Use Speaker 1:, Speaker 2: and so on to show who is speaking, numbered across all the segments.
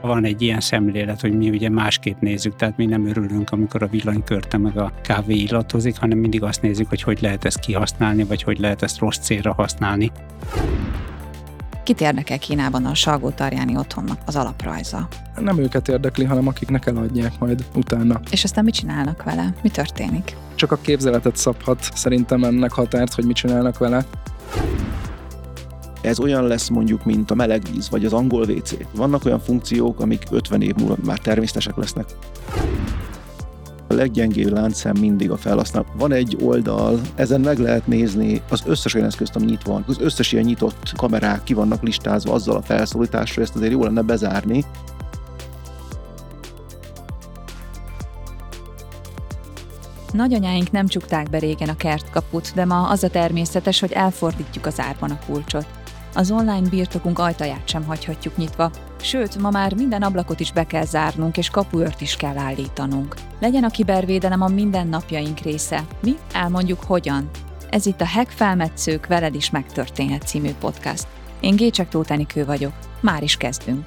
Speaker 1: Van egy ilyen szemlélet, hogy mi ugye másképp nézzük, tehát mi nem örülünk, amikor a villanykörte meg a kávé illatozik, hanem mindig azt nézzük, hogy hogy lehet ezt kihasználni, vagy hogy lehet ezt rossz célra használni.
Speaker 2: Kit érdekel Kínában a Salgó Tarjáni otthonnak az alaprajza?
Speaker 3: Nem őket érdekli, hanem akiknek eladják majd utána.
Speaker 2: És aztán mit csinálnak vele? Mi történik?
Speaker 3: Csak a képzeletet szabhat szerintem ennek határt, hogy mit csinálnak vele.
Speaker 4: Ez olyan lesz mondjuk, mint a meleg víz, vagy az angol WC. Vannak olyan funkciók, amik 50 év múlva már természetesek lesznek. A leggyengébb láncszem mindig a felhasználó. Van egy oldal, ezen meg lehet nézni az összes olyan eszközt, ami nyitva van. Az összes ilyen nyitott kamerák ki vannak listázva azzal a felszólítással, ezt azért jó lenne bezárni.
Speaker 2: Nagyanyáink nem csukták be régen a kertkaput, de ma az a természetes, hogy elfordítjuk az árban a kulcsot. Az online birtokunk ajtaját sem hagyhatjuk nyitva, sőt, ma már minden ablakot is be kell zárnunk, és kapuört is kell állítanunk. Legyen a kibervédelem a mindennapjaink része. Mi elmondjuk hogyan. Ez itt a Hack Felmetszők Veled is megtörténhet című podcast. Én Gécsek Tótenikő vagyok. Már is kezdünk.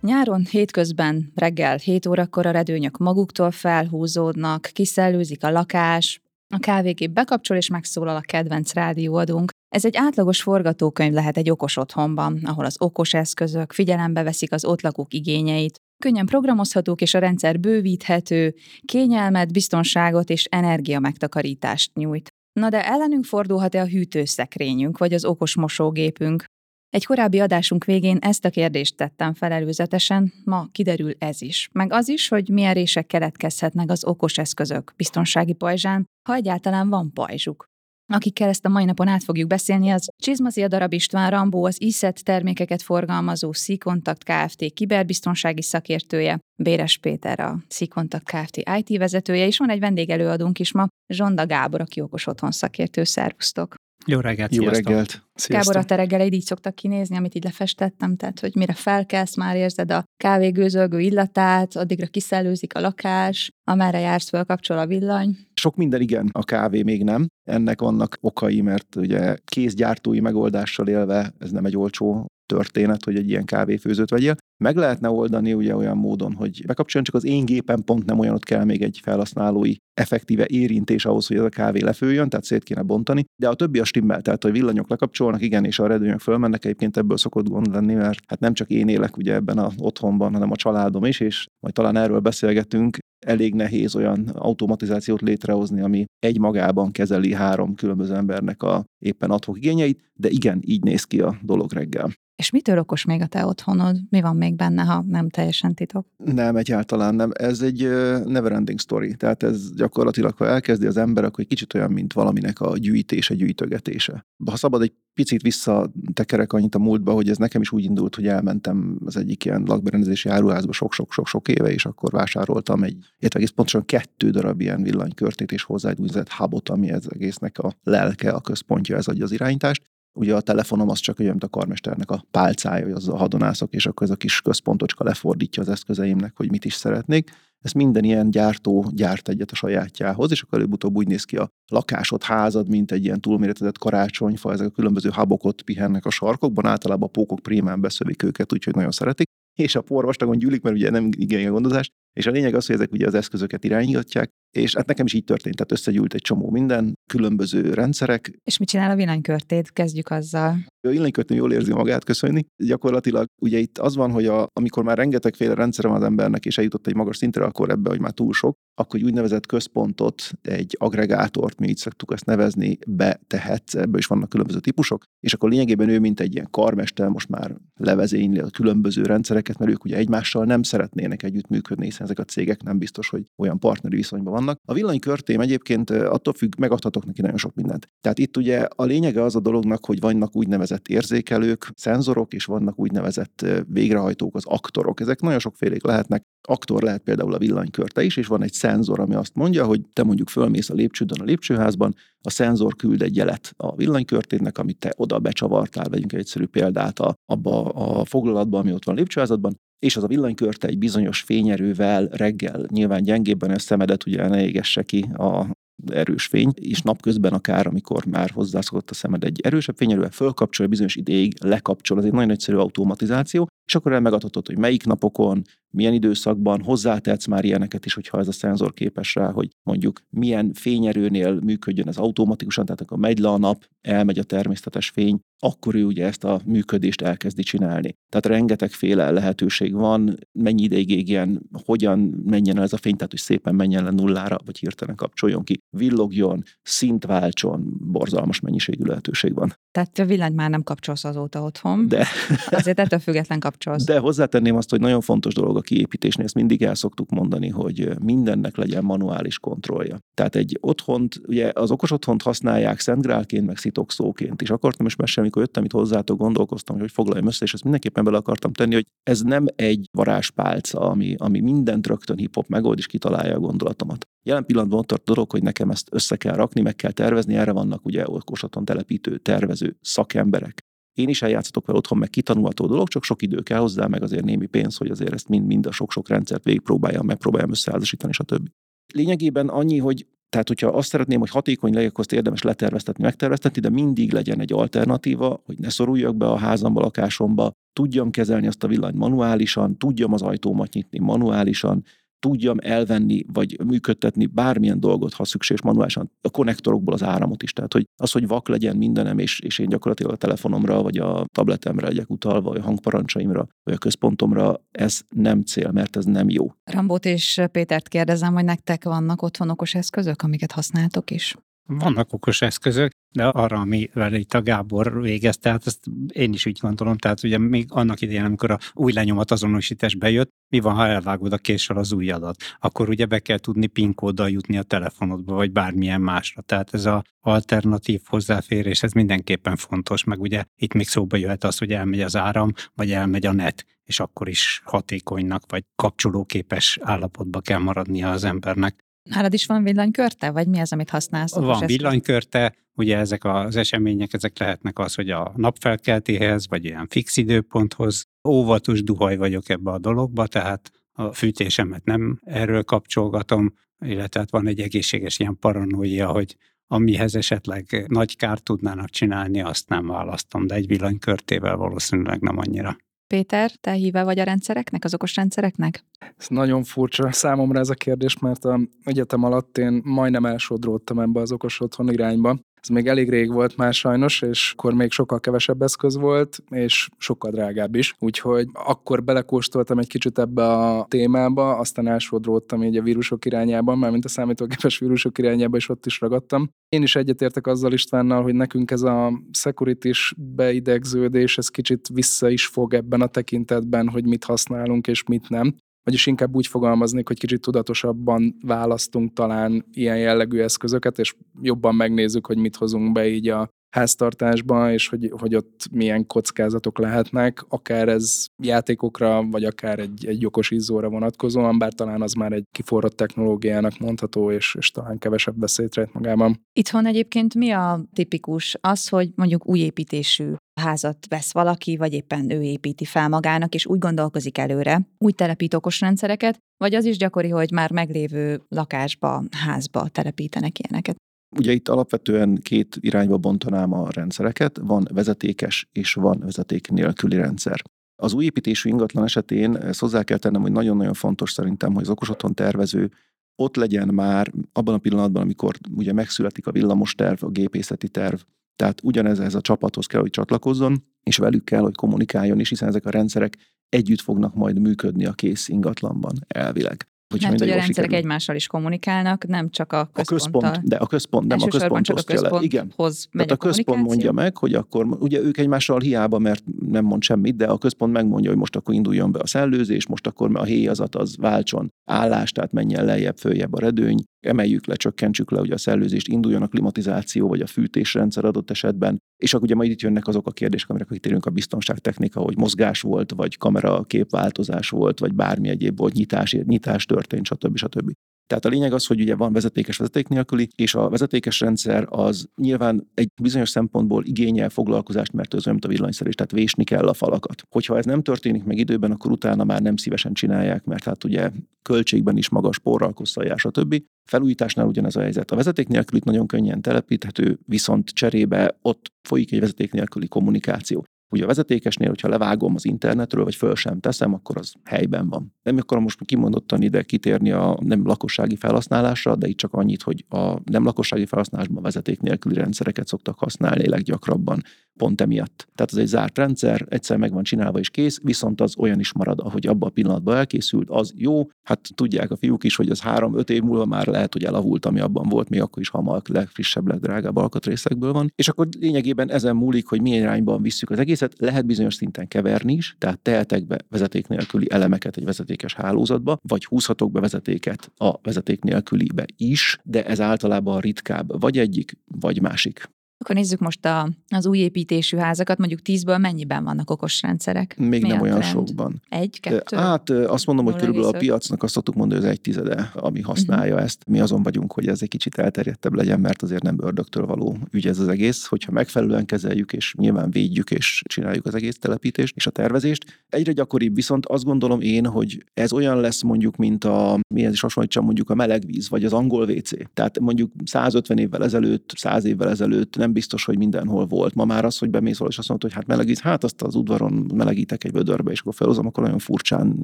Speaker 2: Nyáron hétközben reggel 7 órakor a redőnyök maguktól felhúzódnak, kiszellőzik a lakás, a kávégép bekapcsol és megszólal a kedvenc rádióadónk. Ez egy átlagos forgatókönyv lehet egy okos otthonban, ahol az okos eszközök figyelembe veszik az ott lakók igényeit, könnyen programozhatók és a rendszer bővíthető, kényelmet, biztonságot és energia megtakarítást nyújt. Na de ellenünk fordulhat-e a hűtőszekrényünk vagy az okos mosógépünk? Egy korábbi adásunk végén ezt a kérdést tettem fel előzetesen, ma kiderül ez is. Meg az is, hogy milyen rések keletkezhetnek az okos eszközök biztonsági pajzsán, ha egyáltalán van pajzsuk. Akikkel ezt a mai napon át fogjuk beszélni, az Csizmazia Darab István Rambó, az ISET termékeket forgalmazó C-Contact Kft. kiberbiztonsági szakértője, Béres Péter a C-Contact Kft. IT vezetője, és van egy vendégelőadónk is ma, Zsonda Gábor, aki okos otthon szakértő. Szervusztok!
Speaker 1: Jó reggelt,
Speaker 4: Jó
Speaker 1: sziasztok.
Speaker 4: reggelt!
Speaker 2: Gábor, a te reggeleid így szoktak kinézni, amit így lefestettem, tehát hogy mire felkelsz, már érzed a kávégőzölgő illatát, addigra kiszellőzik a lakás, amerre jársz, kapcsol a villany.
Speaker 4: Sok minden igen, a kávé még nem. Ennek vannak okai, mert ugye kézgyártói megoldással élve ez nem egy olcsó történet, hogy egy ilyen kávéfőzőt vegyél. Meg lehetne oldani ugye olyan módon, hogy bekapcsoljon, csak az én gépen pont nem olyan, ott kell még egy felhasználói effektíve érintés ahhoz, hogy ez a kávé lefőjön, tehát szét kéne bontani, de a többi a stimmel, tehát hogy villanyok lekapcsolnak, igen, és a redőnyök fölmennek, egyébként ebből szokott gond lenni, mert hát nem csak én élek ugye ebben a otthonban, hanem a családom is, és majd talán erről beszélgetünk, elég nehéz olyan automatizációt létrehozni, ami egy magában kezeli három különböző embernek a éppen adhok igényeit, de igen, így néz ki a dolog reggel.
Speaker 2: És mitől okos még a te otthonod? Mi van még benne, ha nem teljesen titok?
Speaker 4: Nem, egyáltalán nem. Ez egy never-ending story. Tehát ez gyakorlatilag, ha elkezdi az ember, akkor egy kicsit olyan, mint valaminek a gyűjtése, gyűjtögetése. Ha szabad egy picit visszatekerek annyit a múltba, hogy ez nekem is úgy indult, hogy elmentem az egyik ilyen lakberendezési áruházba sok-sok-sok-sok éve, és akkor vásároltam egy, illetve egész pontosan kettő darab ilyen villanykörtét, és hozzá egy úgynevezett hubot, ami ez egésznek a lelke, a központja, ez adja az irányítást. Ugye a telefonom az csak olyan, mint a karmesternek a pálcája, hogy azzal hadonászok, és akkor ez a kis központocska lefordítja az eszközeimnek, hogy mit is szeretnék. Ez minden ilyen gyártó gyárt egyet a sajátjához, és akkor előbb-utóbb úgy néz ki a lakásod, házad, mint egy ilyen túlméretezett karácsonyfa, ezek a különböző habokot pihennek a sarkokban, általában a pókok prémán beszövik őket, úgyhogy nagyon szeretik és a porvastagon gyűlik, mert ugye nem igényel a gondozást, és a lényeg az, hogy ezek ugye az eszközöket irányítják, és hát nekem is így történt, tehát összegyűlt egy csomó minden, különböző rendszerek.
Speaker 2: És mit csinál a villanykörtét? Kezdjük azzal.
Speaker 4: A villanykörtő jól érzi magát, köszönni. Gyakorlatilag ugye itt az van, hogy a, amikor már rengetegféle rendszere van az embernek, és eljutott egy magas szintre, akkor ebbe, hogy már túl sok, akkor egy úgynevezett központot, egy agregátort, mi így szoktuk ezt nevezni, betehet, ebből is vannak különböző típusok, és akkor lényegében ő, mint egy ilyen karmester, most már levezényli a különböző rendszereket, mert ők ugye egymással nem szeretnének együttműködni, hiszen ezek a cégek nem biztos, hogy olyan partneri viszonyban vannak. A villanykörtém egyébként attól függ, megadhatok neki nagyon sok mindent. Tehát itt ugye a lényege az a dolognak, hogy vannak úgynevezett érzékelők, szenzorok, és vannak úgynevezett végrehajtók, az aktorok. Ezek nagyon sokfélék lehetnek. Aktor lehet például a villanykörte is, és van egy szenzor, ami azt mondja, hogy te mondjuk fölmész a lépcsődön a lépcsőházban, a szenzor küld egy jelet a villanykörtének, amit te oda becsavartál, vegyünk egy egyszerű példát a, abba a foglalatba, ami ott van a lépcsőházadban, és az a villanykörte egy bizonyos fényerővel reggel, nyilván gyengébben a szemedet ugye ne égesse ki a erős fény, és napközben akár, amikor már hozzászokott a szemed egy erősebb fényerővel, fölkapcsolja bizonyos ideig, lekapcsol, ez egy nagyon egyszerű automatizáció, és akkor el megadhatod, hogy melyik napokon, milyen időszakban hozzátetsz már ilyeneket is, hogyha ez a szenzor képes rá, hogy mondjuk milyen fényerőnél működjön ez automatikusan, tehát akkor megy le a nap, elmegy a természetes fény, akkor ő ugye ezt a működést elkezdi csinálni. Tehát rengetegféle lehetőség van, mennyi ideig égjen, hogyan menjen el ez a fény, tehát hogy szépen menjen le nullára, vagy hirtelen kapcsoljon ki, villogjon, szint váltson, borzalmas mennyiségű lehetőség van.
Speaker 2: Tehát a villanyt már nem kapcsolsz azóta otthon.
Speaker 4: De.
Speaker 2: Azért ettől független kapcsolsz.
Speaker 4: De hozzátenném azt, hogy nagyon fontos dolog a kiépítésnél, ezt mindig el szoktuk mondani, hogy mindennek legyen manuális kontrollja. Tehát egy otthont, ugye az okos otthont használják szentgrálként, meg szitokszóként is. Akartam is mesélni, amikor jöttem itt hozzátok, gondolkoztam, hogy foglaljam össze, és ezt mindenképpen bele akartam tenni, hogy ez nem egy varázspálca, ami, ami mindent rögtön hip-hop megold és kitalálja a gondolatomat. Jelen pillanatban ott a dolog, hogy nekem ezt össze kell rakni, meg kell tervezni, erre vannak ugye okosaton telepítő, tervező szakemberek. Én is eljátszatok vele otthon, meg kitanulható dolog, csak sok idő kell hozzá, meg azért némi pénz, hogy azért ezt mind, mind a sok-sok rendszert végigpróbáljam, megpróbáljam összeházasítani, stb. Lényegében annyi, hogy tehát, hogyha azt szeretném, hogy hatékony legyek, azt érdemes leterveztetni, megterveztetni, de mindig legyen egy alternatíva, hogy ne szoruljak be a házamba, lakásomba, tudjam kezelni azt a villanyt manuálisan, tudjam az ajtómat nyitni manuálisan, tudjam elvenni, vagy működtetni bármilyen dolgot, ha szükséges manuálisan, a konnektorokból az áramot is. Tehát, hogy az, hogy vak legyen mindenem, és, és én gyakorlatilag a telefonomra, vagy a tabletemre legyek utalva, vagy a hangparancsaimra, vagy a központomra, ez nem cél, mert ez nem jó.
Speaker 2: Rambót és Pétert kérdezem, hogy nektek vannak otthon okos eszközök, amiket használtok is?
Speaker 1: Vannak okos eszközök, de arra, amivel itt a Gábor végez, tehát ezt én is úgy gondolom, tehát ugye még annak idején, amikor a új lenyomat azonosítás bejött, mi van, ha elvágod a késsel az új adat? Akkor ugye be kell tudni PIN jutni a telefonodba, vagy bármilyen másra. Tehát ez a alternatív hozzáférés, ez mindenképpen fontos, meg ugye itt még szóba jöhet az, hogy elmegy az áram, vagy elmegy a net, és akkor is hatékonynak, vagy kapcsolóképes állapotba kell maradnia az embernek.
Speaker 2: Nálad is van villanykörte, vagy mi az, amit használsz?
Speaker 1: Van villanykörte, ugye ezek az események, ezek lehetnek az, hogy a napfelkeltéhez, vagy ilyen fix időponthoz. Óvatos duhaj vagyok ebbe a dologba, tehát a fűtésemet nem erről kapcsolgatom, illetve hát van egy egészséges ilyen paranoia, hogy amihez esetleg nagy kárt tudnának csinálni, azt nem választom, de egy villanykörtével valószínűleg nem annyira.
Speaker 2: Péter, te híve vagy a rendszereknek, az okos rendszereknek?
Speaker 3: Ez nagyon furcsa számomra ez a kérdés, mert a egyetem alatt én majdnem elsodródtam ebbe az okos otthon irányba. Ez még elég rég volt már sajnos, és akkor még sokkal kevesebb eszköz volt, és sokkal drágább is. Úgyhogy akkor belekóstoltam egy kicsit ebbe a témába, aztán elsodródtam így a vírusok irányában, mint a számítógépes vírusok irányába, és ott is ragadtam. Én is egyetértek azzal Istvánnal, hogy nekünk ez a security beidegződés, ez kicsit vissza is fog ebben a tekintetben, hogy mit használunk és mit nem vagyis inkább úgy fogalmaznék, hogy kicsit tudatosabban választunk talán ilyen jellegű eszközöket, és jobban megnézzük, hogy mit hozunk be így a háztartásba, és hogy, hogy ott milyen kockázatok lehetnek, akár ez játékokra, vagy akár egy, egy okos izzóra vonatkozóan, bár talán az már egy kiforrott technológiának mondható, és, és talán kevesebb beszélt rejt magában.
Speaker 2: Itthon egyébként mi a tipikus? Az, hogy mondjuk új építésű házat vesz valaki, vagy éppen ő építi fel magának, és úgy gondolkozik előre, úgy telepít okos rendszereket, vagy az is gyakori, hogy már meglévő lakásba, házba telepítenek ilyeneket.
Speaker 4: Ugye itt alapvetően két irányba bontanám a rendszereket, van vezetékes és van vezeték nélküli rendszer. Az új építésű ingatlan esetén ezt hozzá kell tennem, hogy nagyon-nagyon fontos szerintem, hogy az okos otthon tervező ott legyen már abban a pillanatban, amikor ugye megszületik a villamos terv, a gépészeti terv, tehát ugyanez ez a csapathoz kell, hogy csatlakozzon, és velük kell, hogy kommunikáljon is, hiszen ezek a rendszerek együtt fognak majd működni a kész ingatlanban elvileg.
Speaker 2: Hogy Mert hogy a rendszerek sikerül. egymással is kommunikálnak, nem csak a központtal.
Speaker 4: A központ, de a központ nem, a központ csak a központ Igen. Tehát a központ mondja meg, hogy akkor, ugye ők egymással hiába, mert nem mond semmit, de a központ megmondja, hogy most akkor induljon be a szellőzés, most akkor a héjazat az váltson állást, tehát menjen lejjebb, följebb a redőny, emeljük le, csökkentsük le ugye a szellőzést, induljon a klimatizáció vagy a fűtésrendszer adott esetben, és akkor ugye majd itt jönnek azok a kérdések, amire kitérünk a biztonságtechnika, hogy mozgás volt, vagy kamera képváltozás volt, vagy bármi egyéb volt, nyitás, nyitás történt, stb. stb. Tehát a lényeg az, hogy ugye van vezetékes vezeték nélküli, és a vezetékes rendszer az nyilván egy bizonyos szempontból igényel foglalkozást, mert az olyan, mint a villanyszerés, tehát vésni kell a falakat. Hogyha ez nem történik meg időben, akkor utána már nem szívesen csinálják, mert hát ugye költségben is magas porral, kosszajás, stb. Felújításnál ugyanez a helyzet. A vezeték nélkül nagyon könnyen telepíthető, viszont cserébe ott folyik egy vezeték nélküli kommunikáció. Ugye a vezetékesnél, hogyha levágom az internetről, vagy föl sem teszem, akkor az helyben van. Nem akarom most kimondottan ide kitérni a nem lakossági felhasználásra, de itt csak annyit, hogy a nem lakossági felhasználásban vezeték nélküli rendszereket szoktak használni leggyakrabban pont emiatt. Tehát ez egy zárt rendszer, egyszer meg van csinálva és kész, viszont az olyan is marad, ahogy abban a pillanatban elkészült, az jó. Hát tudják a fiúk is, hogy az három-öt év múlva már lehet, hogy elavult, ami abban volt, még akkor is hamar legfrissebb, legdrágább alkatrészekből van. És akkor lényegében ezen múlik, hogy milyen irányban visszük az egészet. Lehet bizonyos szinten keverni is, tehát tehetek be vezeték nélküli elemeket egy vezetékes hálózatba, vagy húzhatok be vezetéket a vezeték nélkülibe is, de ez általában ritkább, vagy egyik, vagy másik.
Speaker 2: Akkor nézzük most a, az új építésű házakat, mondjuk tízből mennyiben vannak okos rendszerek?
Speaker 4: Még Mi nem olyan trend? sokban.
Speaker 2: Egy, kettő?
Speaker 4: Hát azt mondom, hogy körülbelül a piacnak azt szoktuk mondani, hogy az egy tizede, ami használja uh-huh. ezt. Mi azon vagyunk, hogy ez egy kicsit elterjedtebb legyen, mert azért nem ördögtől való ügy ez az egész. Hogyha megfelelően kezeljük, és nyilván védjük, és csináljuk az egész telepítést és a tervezést. Egyre gyakoribb, viszont azt gondolom én, hogy ez olyan lesz mondjuk, mint a, mihez is hasonlítsam mondjuk a melegvíz, vagy az angol WC. Tehát mondjuk 150 évvel ezelőtt, 100 évvel ezelőtt nem biztos, hogy mindenhol volt. Ma már az, hogy bemész és azt mondod, hogy hát melegít, hát azt az udvaron melegítek egy vödörbe, és akkor felhozom, akkor olyan furcsán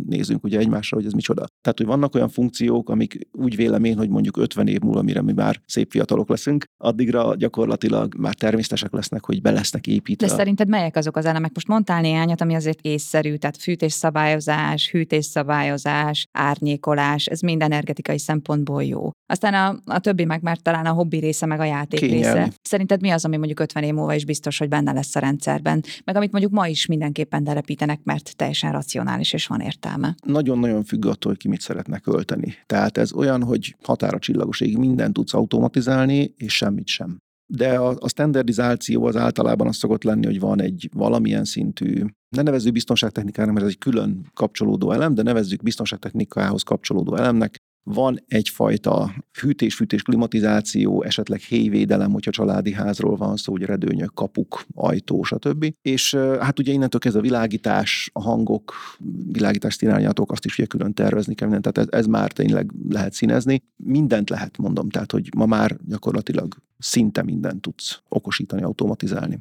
Speaker 4: nézünk ugye egymásra, hogy ez micsoda. Tehát, hogy vannak olyan funkciók, amik úgy vélem én, hogy mondjuk 50 év múlva, mire mi már szép fiatalok leszünk, addigra gyakorlatilag már természetesek lesznek, hogy be lesznek építve.
Speaker 2: De szerinted melyek azok az elemek? Most mondtál néhányat, ami azért észszerű, tehát fűtésszabályozás, hűtésszabályozás, árnyékolás, ez mind energetikai szempontból jó. Aztán a, a többi meg már talán a hobbi része, meg a játék Kényelmi. része. Szerinted mi az, ami mondjuk 50 év múlva is biztos, hogy benne lesz a rendszerben, meg amit mondjuk ma is mindenképpen telepítenek, mert teljesen racionális és van értelme.
Speaker 4: Nagyon-nagyon függ attól, hogy ki mit szeretne költeni. Tehát ez olyan, hogy határa csillagosig mindent tudsz automatizálni, és semmit sem. De a, a standardizáció az általában az szokott lenni, hogy van egy valamilyen szintű, ne nevezzük biztonságtechnikának, mert ez egy külön kapcsolódó elem, de nevezzük biztonságtechnikához kapcsolódó elemnek, van egyfajta fűtés, fűtés, klimatizáció, esetleg héjvédelem, hogyha családi házról van szó, hogy redőnyök, kapuk, ajtó, stb. És hát ugye innentől kezdve a világítás, a hangok, világítás irányátok, azt is ugye külön tervezni kell, tehát ez, ez már tényleg lehet színezni. Mindent lehet, mondom, tehát hogy ma már gyakorlatilag szinte mindent tudsz okosítani, automatizálni.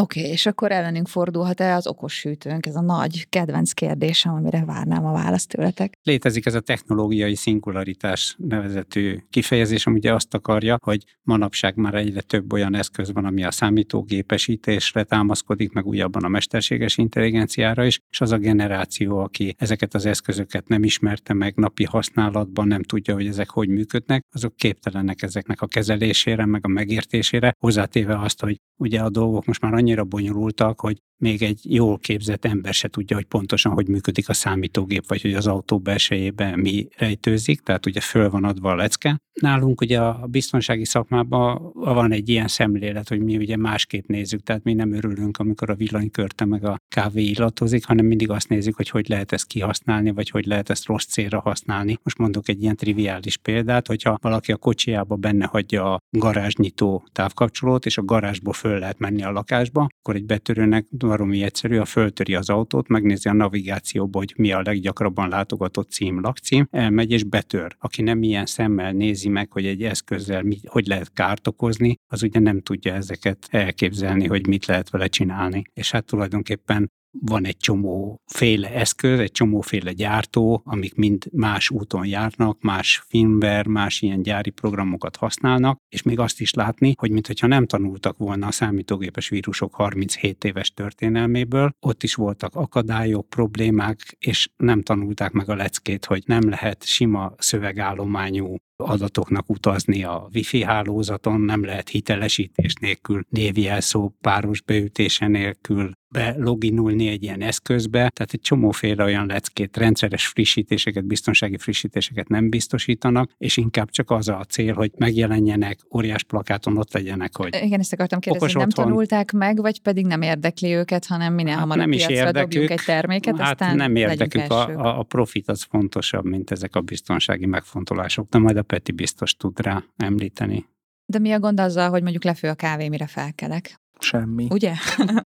Speaker 2: Oké, okay, és akkor ellenünk fordulhat-e az okos hűtőnk? Ez a nagy kedvenc kérdésem, amire várnám a választ tőletek.
Speaker 1: Létezik ez a technológiai szingularitás nevezetű kifejezés, ami ugye azt akarja, hogy manapság már egyre több olyan eszköz van, ami a számítógépesítésre támaszkodik, meg újabban a mesterséges intelligenciára is, és az a generáció, aki ezeket az eszközöket nem ismerte meg napi használatban, nem tudja, hogy ezek hogy működnek, azok képtelenek ezeknek a kezelésére, meg a megértésére, hozzátéve azt, hogy ugye a dolgok most már annyira bonyolultak, hogy még egy jól képzett ember se tudja, hogy pontosan hogy működik a számítógép, vagy hogy az autó belsejében mi rejtőzik, tehát ugye föl van adva a lecke. Nálunk ugye a biztonsági szakmában van egy ilyen szemlélet, hogy mi ugye másképp nézzük, tehát mi nem örülünk, amikor a villanykörte meg a kávé illatozik, hanem mindig azt nézzük, hogy hogy lehet ezt kihasználni, vagy hogy lehet ezt rossz célra használni. Most mondok egy ilyen triviális példát, hogyha valaki a kocsiába benne hagyja a garázsnyitó távkapcsolót, és a garázsból föl lehet menni a lakásba, akkor egy betörőnek baromi egyszerű, a föltöri az autót, megnézi a navigációba, hogy mi a leggyakrabban látogatott cím, lakcím, elmegy és betör. Aki nem ilyen szemmel nézi meg, hogy egy eszközzel mi, hogy lehet kárt okozni, az ugye nem tudja ezeket elképzelni, hogy mit lehet vele csinálni. És hát tulajdonképpen van egy csomó féle eszköz, egy csomóféle gyártó, amik mind más úton járnak, más firmware, más ilyen gyári programokat használnak, és még azt is látni, hogy mintha nem tanultak volna a számítógépes vírusok 37 éves történelméből, ott is voltak akadályok, problémák, és nem tanulták meg a leckét, hogy nem lehet sima szövegállományú adatoknak utazni a wifi hálózaton, nem lehet hitelesítés nélkül, névjelszó páros beütése nélkül, beloginulni egy ilyen eszközbe, tehát egy csomóféle olyan leckét, rendszeres frissítéseket, biztonsági frissítéseket nem biztosítanak, és inkább csak az a cél, hogy megjelenjenek, óriás plakáton ott legyenek, hogy
Speaker 2: Igen, ezt akartam kérdezni, nem
Speaker 1: otthon.
Speaker 2: tanulták meg, vagy pedig nem érdekli őket, hanem minél
Speaker 1: Hát
Speaker 2: hamarabb
Speaker 1: nem is érdekük.
Speaker 2: egy terméket,
Speaker 1: hát
Speaker 2: aztán
Speaker 1: nem érdekük, a, a profit az fontosabb, mint ezek a biztonsági megfontolások, de majd a Peti biztos tud rá említeni.
Speaker 2: De mi a gond azzal, hogy mondjuk lefő a kávé, mire felkelek?
Speaker 3: Semmi.
Speaker 2: Ugye?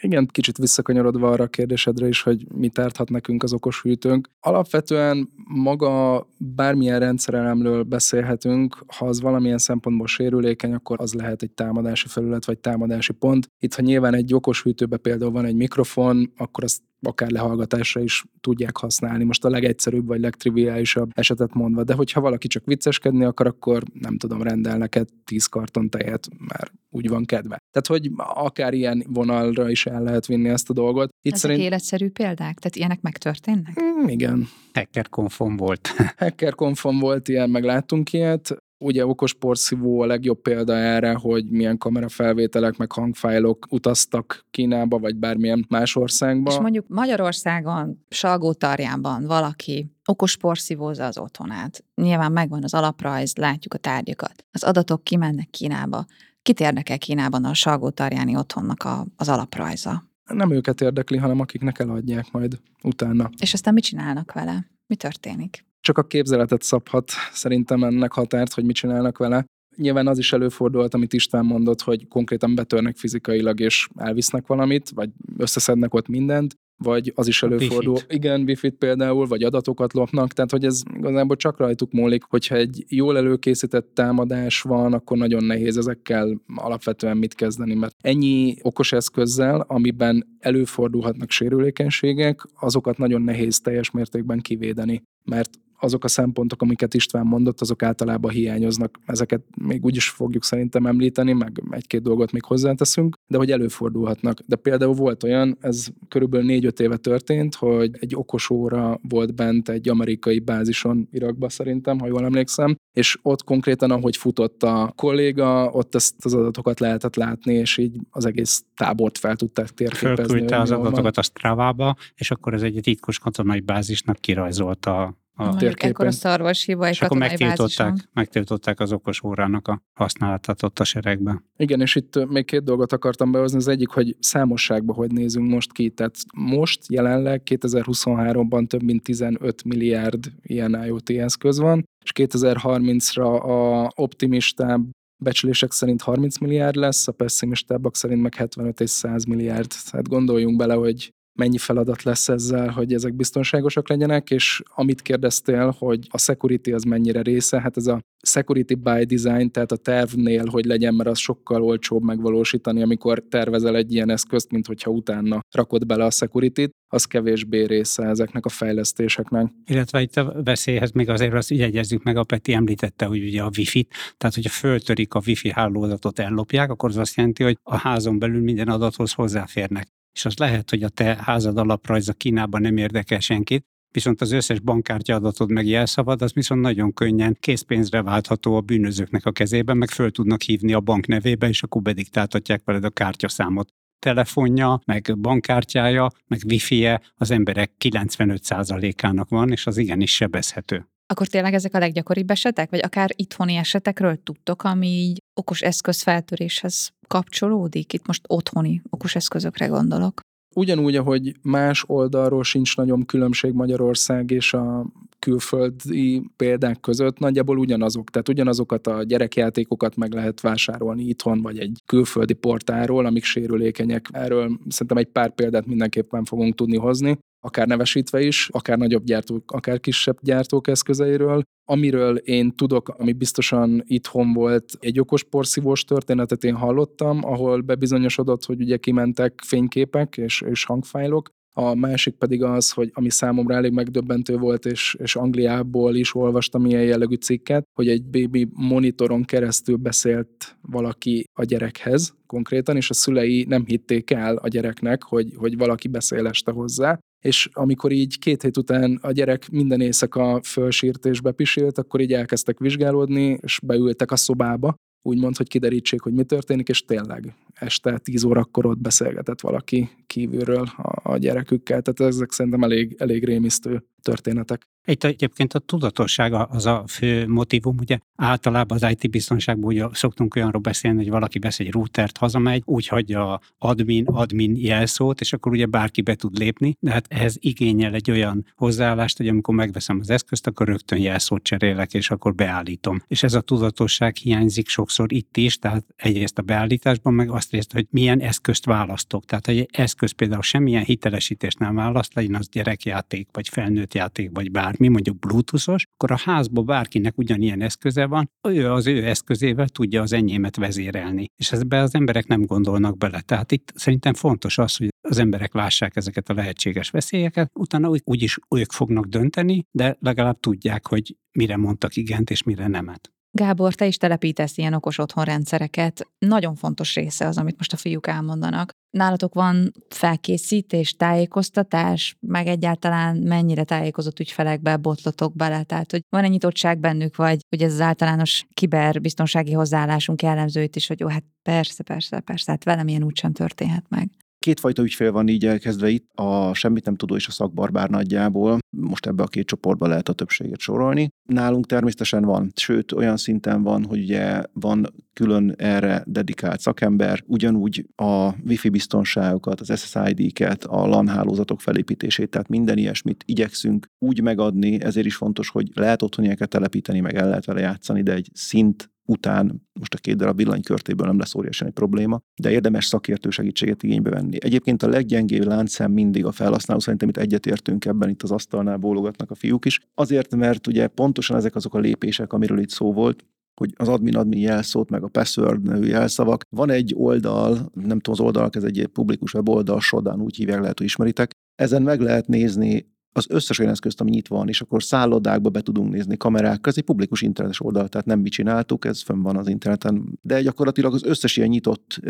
Speaker 3: Igen, kicsit visszakanyarodva arra a kérdésedre is, hogy mit árthat nekünk az okos hűtőnk. Alapvetően maga bármilyen rendszerelemről beszélhetünk, ha az valamilyen szempontból sérülékeny, akkor az lehet egy támadási felület vagy támadási pont. Itt, ha nyilván egy okos hűtőben például van egy mikrofon, akkor azt akár lehallgatásra is tudják használni. Most a legegyszerűbb vagy legtriviálisabb esetet mondva. De hogyha valaki csak vicceskedni akar, akkor nem tudom, rendel neked 10 karton tejet, mert úgy van kedve. Tehát, hogy akár ilyen vonalra is el lehet vinni ezt a dolgot. Itt
Speaker 2: Ezek
Speaker 3: szerint...
Speaker 2: életszerű példák? Tehát ilyenek megtörténnek?
Speaker 3: Mm, Igen.
Speaker 1: Hacker konfon volt.
Speaker 3: Hacker konfon volt ilyen, meg láttunk ilyet. Ugye okos porszívó a legjobb példa erre, hogy milyen kamerafelvételek, meg hangfájlok utaztak Kínába, vagy bármilyen más országba.
Speaker 2: És mondjuk Magyarországon, Salgó-Tarjánban valaki okos porszívózza az otthonát. Nyilván megvan az alaprajz, látjuk a tárgyakat. Az adatok kimennek Kínába. Kit érdekel Kínában a Salgó-Tarjáni otthonnak a, az alaprajza?
Speaker 3: Nem őket érdekli, hanem akiknek eladják majd utána.
Speaker 2: És aztán mit csinálnak vele? Mi történik?
Speaker 3: Csak a képzeletet szabhat szerintem ennek határt, hogy mit csinálnak vele. Nyilván az is előfordult, amit István mondott, hogy konkrétan betörnek fizikailag és elvisznek valamit, vagy összeszednek ott mindent, vagy az is előfordul.
Speaker 1: wifi-t.
Speaker 3: Igen, wifi például, vagy adatokat lopnak, tehát hogy ez igazából csak rajtuk múlik, hogyha egy jól előkészített támadás van, akkor nagyon nehéz ezekkel alapvetően mit kezdeni, mert ennyi okos eszközzel, amiben előfordulhatnak sérülékenységek, azokat nagyon nehéz teljes mértékben kivédeni, mert azok a szempontok, amiket István mondott, azok általában hiányoznak. Ezeket még úgy is fogjuk szerintem említeni, meg egy-két dolgot még hozzáteszünk, de hogy előfordulhatnak. De például volt olyan, ez körülbelül négy-öt éve történt, hogy egy okos óra volt bent egy amerikai bázison Irakba szerintem, ha jól emlékszem, és ott konkrétan, ahogy futott a kolléga, ott ezt az adatokat lehetett látni, és így az egész tábort fel tudták térképezni.
Speaker 1: Fölküldte az adatokat a Strava-ba, és akkor ez egy titkos katonai bázisnak kirajzolta a
Speaker 2: Mondjuk
Speaker 3: térképen.
Speaker 2: ekkora szarvas hiba
Speaker 1: és akkor
Speaker 2: bázison.
Speaker 1: megtiltották, megtiltották az okos órának a használatát ott a seregbe.
Speaker 3: Igen, és itt még két dolgot akartam behozni. Az egyik, hogy számosságban hogy nézünk most ki. Tehát most jelenleg 2023-ban több mint 15 milliárd ilyen IoT eszköz van, és 2030-ra a optimistább becslések szerint 30 milliárd lesz, a pessimistábbak szerint meg 75 és 100 milliárd. Tehát gondoljunk bele, hogy mennyi feladat lesz ezzel, hogy ezek biztonságosak legyenek, és amit kérdeztél, hogy a security az mennyire része, hát ez a security by design, tehát a tervnél, hogy legyen, mert az sokkal olcsóbb megvalósítani, amikor tervezel egy ilyen eszközt, mint hogyha utána rakod bele a security-t, az kevésbé része ezeknek a fejlesztéseknek.
Speaker 1: Illetve itt a veszélyhez még azért azt jegyezzük meg, a Peti említette, hogy ugye a wifi-t, tehát hogyha föltörik a wifi hálózatot, ellopják, akkor az azt jelenti, hogy a házon belül minden adathoz hozzáférnek. És az lehet, hogy a te házad alaprajza Kínában nem érdekel senkit, viszont az összes bankkártya adatod meg jelszavad, az viszont nagyon könnyen készpénzre váltható a bűnözőknek a kezében, meg föl tudnak hívni a bank nevébe, és akkor bediktáltatják veled a kártyaszámot. Telefonja, meg bankkártyája, meg wifi-je az emberek 95%-ának van, és az igenis sebezhető.
Speaker 2: Akkor tényleg ezek a leggyakoribb esetek? Vagy akár itthoni esetekről tudtok, ami így okos eszköz feltöréshez kapcsolódik? Itt most otthoni okos eszközökre gondolok.
Speaker 3: Ugyanúgy, ahogy más oldalról sincs nagyon különbség Magyarország és a külföldi példák között, nagyjából ugyanazok. Tehát ugyanazokat a gyerekjátékokat meg lehet vásárolni itthon, vagy egy külföldi portáról, amik sérülékenyek. Erről szerintem egy pár példát mindenképpen fogunk tudni hozni, akár nevesítve is, akár nagyobb gyártók, akár kisebb gyártók eszközeiről. Amiről én tudok, ami biztosan itthon volt, egy okos porszívós történetet én hallottam, ahol bebizonyosodott, hogy ugye kimentek fényképek és, és hangfájlok, a másik pedig az, hogy ami számomra elég megdöbbentő volt, és, és Angliából is olvastam ilyen jellegű cikket, hogy egy baby monitoron keresztül beszélt valaki a gyerekhez konkrétan, és a szülei nem hitték el a gyereknek, hogy, hogy valaki beszél este hozzá, és amikor így két hét után a gyerek minden éjszaka fölsírt és bepisilt, akkor így elkezdtek vizsgálódni, és beültek a szobába, úgymond, hogy kiderítsék, hogy mi történik, és tényleg este 10 órakor ott beszélgetett valaki kívülről a, a gyerekükkel, tehát ezek szerintem elég, elég rémisztő történetek.
Speaker 1: Itt egyébként a tudatossága az a fő motivum, ugye általában az IT biztonságban ugye szoktunk olyanról beszélni, hogy valaki vesz egy routert, hazamegy, úgy hagyja admin, admin jelszót, és akkor ugye bárki be tud lépni, de hát ehhez igényel egy olyan hozzáállást, hogy amikor megveszem az eszközt, akkor rögtön jelszót cserélek, és akkor beállítom. És ez a tudatosság hiányzik sokszor itt is, tehát egyrészt a beállításban, meg azt részt, hogy milyen eszközt választok. Tehát, egy eszköz például semmilyen hitelesítést nem választ, legyen az gyerekjáték, vagy felnőtt játék, vagy bármi, mondjuk bluetoothos, akkor a házban bárkinek ugyanilyen eszköze van, ő az ő eszközével tudja az enyémet vezérelni. És ezbe az emberek nem gondolnak bele. Tehát itt szerintem fontos az, hogy az emberek lássák ezeket a lehetséges veszélyeket, utána úgy, úgyis ők fognak dönteni, de legalább tudják, hogy mire mondtak igent és mire nemet.
Speaker 2: Gábor, te is telepítesz ilyen okos otthonrendszereket. Nagyon fontos része az, amit most a fiúk elmondanak. Nálatok van felkészítés, tájékoztatás, meg egyáltalán mennyire tájékozott ügyfelekbe botlotok bele? Tehát, hogy van-e nyitottság bennük, vagy hogy ez az általános kiberbiztonsági hozzáállásunk jellemzőit is, hogy jó, hát persze, persze, persze, hát velem ilyen úgysem történhet meg.
Speaker 4: Kétfajta ügyfél van így elkezdve itt, a semmit nem tudó és a szakbarbár nagyjából. Most ebbe a két csoportba lehet a többséget sorolni. Nálunk természetesen van, sőt olyan szinten van, hogy ugye van külön erre dedikált szakember, ugyanúgy a wifi biztonságokat, az SSID-ket, a LAN hálózatok felépítését, tehát minden ilyesmit igyekszünk úgy megadni, ezért is fontos, hogy lehet otthonieket telepíteni, meg el lehet vele játszani, de egy szint után most a két darab villanykörtéből nem lesz óriási egy probléma, de érdemes szakértő segítséget igénybe venni. Egyébként a leggyengébb láncszem mindig a felhasználó, szerintem itt egyetértünk ebben, itt az asztalnál bólogatnak a fiúk is. Azért, mert ugye pontosan ezek azok a lépések, amiről itt szó volt, hogy az admin-admin jelszót, meg a password nevű jelszavak. Van egy oldal, nem tudom az oldalak, ez egy publikus weboldal, Sodan, úgy hívják, lehet, hogy ismeritek. Ezen meg lehet nézni az összes olyan eszközt, ami nyitva van, és akkor szállodákba be tudunk nézni kamerák, ez egy publikus internetes oldal, tehát nem mi csináltuk, ez fönn van az interneten, de gyakorlatilag az összes ilyen nyitott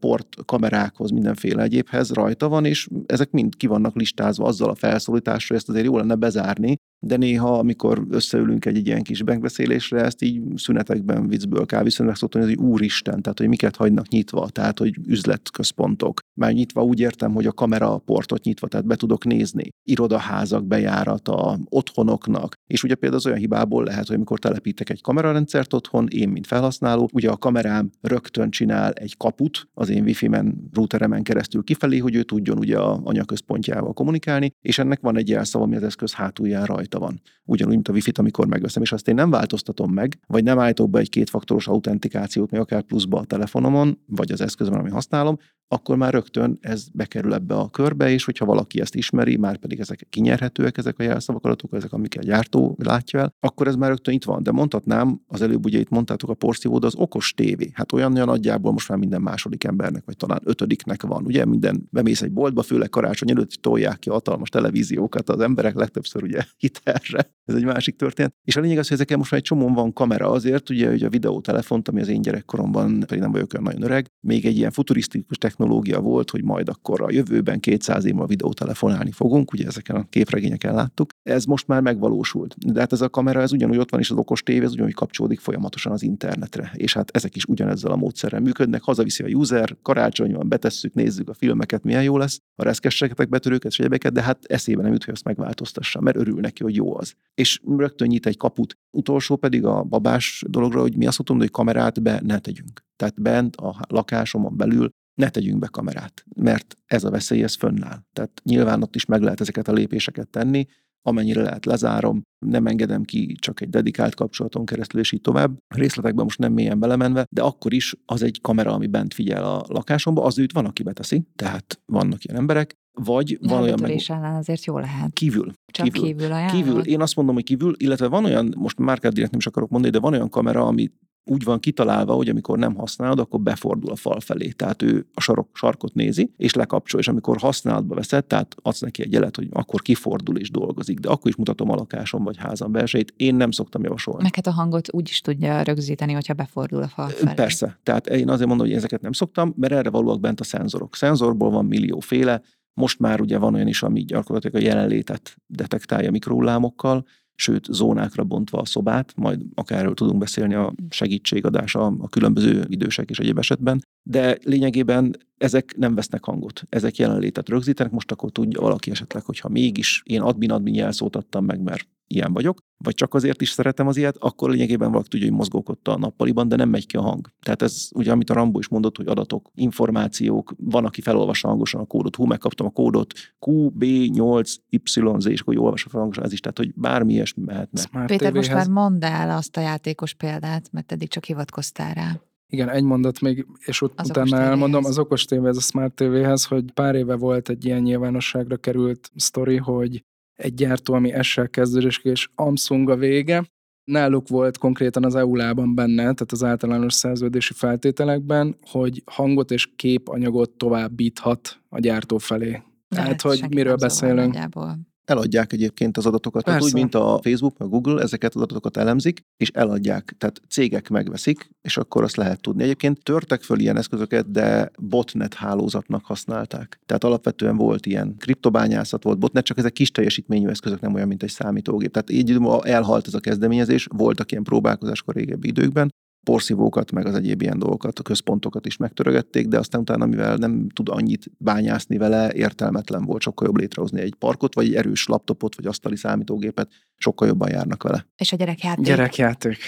Speaker 4: port kamerákhoz, mindenféle egyébhez rajta van, és ezek mind ki vannak listázva azzal a felszólítással, hogy ezt azért jó lenne bezárni, de néha, amikor összeülünk egy, egy ilyen kis megbeszélésre, ezt így szünetekben viccből kávészünetek szoktam, hogy úristen, tehát hogy miket hagynak nyitva, tehát hogy üzletközpontok. Már nyitva úgy értem, hogy a kamera portot nyitva, tehát be tudok nézni. Irodaházak bejárata, otthonoknak. És ugye például az olyan hibából lehet, hogy amikor telepítek egy kamerarendszert otthon, én, mint felhasználó, ugye a kamerám rögtön csinál egy kaput az én wifi-men, routeremen keresztül kifelé, hogy ő tudjon ugye a anyaközpontjával kommunikálni, és ennek van egy jelszava, ami az eszköz hátulján rajta van. Ugyanúgy, mint a Wi-Fi-t, amikor megveszem, és azt én nem változtatom meg, vagy nem állítok be egy kétfaktoros autentikációt, még akár pluszba a telefonomon, vagy az eszközön, ami használom, akkor már rögtön ez bekerül ebbe a körbe, és hogyha valaki ezt ismeri, már pedig ezek kinyerhetőek, ezek a jelszavak adatok, ezek, amiket a gyártó látja el, akkor ez már rögtön itt van. De mondhatnám, az előbb ugye itt mondtátok a porszívó, de az okos tévé. Hát olyan, olyan nagyjából most már minden második embernek, vagy talán ötödiknek van. Ugye minden bemész egy boltba, főleg karácsony előtt tolják ki hatalmas televíziókat, az emberek legtöbbször ugye hitelre. Ez egy másik történet. És a lényeg az, hogy ezeken most már egy csomón van kamera azért, ugye, hogy a videótelefont, ami az én gyerekkoromban, pedig nem vagyok olyan nagyon öreg, még egy ilyen futurisztikus technológia volt, hogy majd akkor a jövőben 200 év a videótelefonálni fogunk, ugye ezeken a képregényeken láttuk. Ez most már megvalósult. De hát ez a kamera, ez ugyanúgy ott van, és az okos tévé, ez ugyanúgy kapcsolódik folyamatosan az internetre. És hát ezek is ugyanezzel a módszerrel működnek. Hazaviszi a user, karácsony van, betesszük, nézzük a filmeket, milyen jó lesz, a reszkességeket, betörőket, és egyebeket, de hát eszébe nem jut, hogy azt megváltoztassa, mert örül neki, hogy jó az. És rögtön nyit egy kaput. Utolsó pedig a babás dologra, hogy mi azt mondom, hogy kamerát be ne tegyünk. Tehát bent a lakásomon belül ne tegyünk be kamerát, mert ez a veszély, ez fönnáll. Tehát nyilván ott is meg lehet ezeket a lépéseket tenni, amennyire lehet lezárom, nem engedem ki csak egy dedikált kapcsolaton keresztül, és így tovább. Részletekben most nem mélyen belemenve, de akkor is az egy kamera, ami bent figyel a lakásomba, az őt van, aki beteszi, tehát vannak ilyen emberek, vagy
Speaker 2: van olyan meg... ellen azért jó lehet.
Speaker 4: Kívül.
Speaker 2: Csak kívül. Kívül,
Speaker 4: kívül. Én azt mondom, hogy kívül, illetve van olyan, most márkát direkt nem is akarok mondani, de van olyan kamera, ami úgy van kitalálva, hogy amikor nem használod, akkor befordul a fal felé. Tehát ő a sarok, sarkot nézi, és lekapcsol, és amikor használatba veszed, tehát adsz neki egy jelet, hogy akkor kifordul és dolgozik, de akkor is mutatom a lakásom vagy házam belsejét. Én nem szoktam javasolni.
Speaker 2: Meg hát a hangot úgy is tudja rögzíteni, hogyha befordul a fal felé.
Speaker 4: Persze. Tehát én azért mondom, hogy ezeket nem szoktam, mert erre valóak bent a szenzorok. Szenzorból van millióféle, Most már ugye van olyan is, ami gyakorlatilag a jelenlétet detektálja mikrohullámokkal, sőt zónákra bontva a szobát, majd akár erről tudunk beszélni a segítségadás a, a különböző idősek és egyéb esetben, de lényegében ezek nem vesznek hangot, ezek jelenlétet rögzítenek, most akkor tudja valaki esetleg, hogyha mégis én admin-admin jelszót adtam meg, mert ilyen vagyok, vagy csak azért is szeretem az ilyet, akkor lényegében valaki tudja, hogy mozgókodta a nappaliban, de nem megy ki a hang. Tehát ez ugye, amit a Rambo is mondott, hogy adatok, információk, van, aki felolvassa hangosan a kódot, hú, megkaptam a kódot, Q, B, 8, Y, Z, és akkor olvassa fel hangosan, ez is, tehát hogy bármi ilyesmi mehetne.
Speaker 3: Smart
Speaker 2: Péter, most
Speaker 3: TV-hez.
Speaker 2: már mondd el azt a játékos példát, mert eddig csak hivatkoztál rá.
Speaker 3: Igen, egy mondat még, és ott
Speaker 2: Az
Speaker 3: utána
Speaker 2: tévéhez.
Speaker 3: elmondom, az okos tévé, ez a Smart TV-hez, hogy pár éve volt egy ilyen nyilvánosságra került sztori, hogy egy gyártó, ami S-sel kezdődik, és Samsung a vége, náluk volt konkrétan az EULA-ban benne, tehát az általános szerződési feltételekben, hogy hangot és képanyagot továbbíthat a gyártó felé. Tehát, hogy miről
Speaker 2: zavar
Speaker 3: beszélünk.
Speaker 2: Nagyjából.
Speaker 4: Eladják egyébként az adatokat. Tehát úgy, mint a Facebook, a Google, ezeket az adatokat elemzik, és eladják. Tehát cégek megveszik, és akkor azt lehet tudni. Egyébként törtek föl ilyen eszközöket, de botnet hálózatnak használták. Tehát alapvetően volt ilyen kriptobányászat, volt botnet, csak ezek kis teljesítményű eszközök, nem olyan, mint egy számítógép. Tehát így elhalt ez a kezdeményezés, voltak ilyen próbálkozások a régebbi időkben, porszívókat, meg az egyéb ilyen dolgokat, a központokat is megtörögették, de aztán utána, mivel nem tud annyit bányászni vele, értelmetlen volt sokkal jobb létrehozni egy parkot, vagy egy erős laptopot, vagy asztali számítógépet, sokkal jobban járnak vele.
Speaker 2: És a gyerekjáték.
Speaker 3: Gyerekjáték.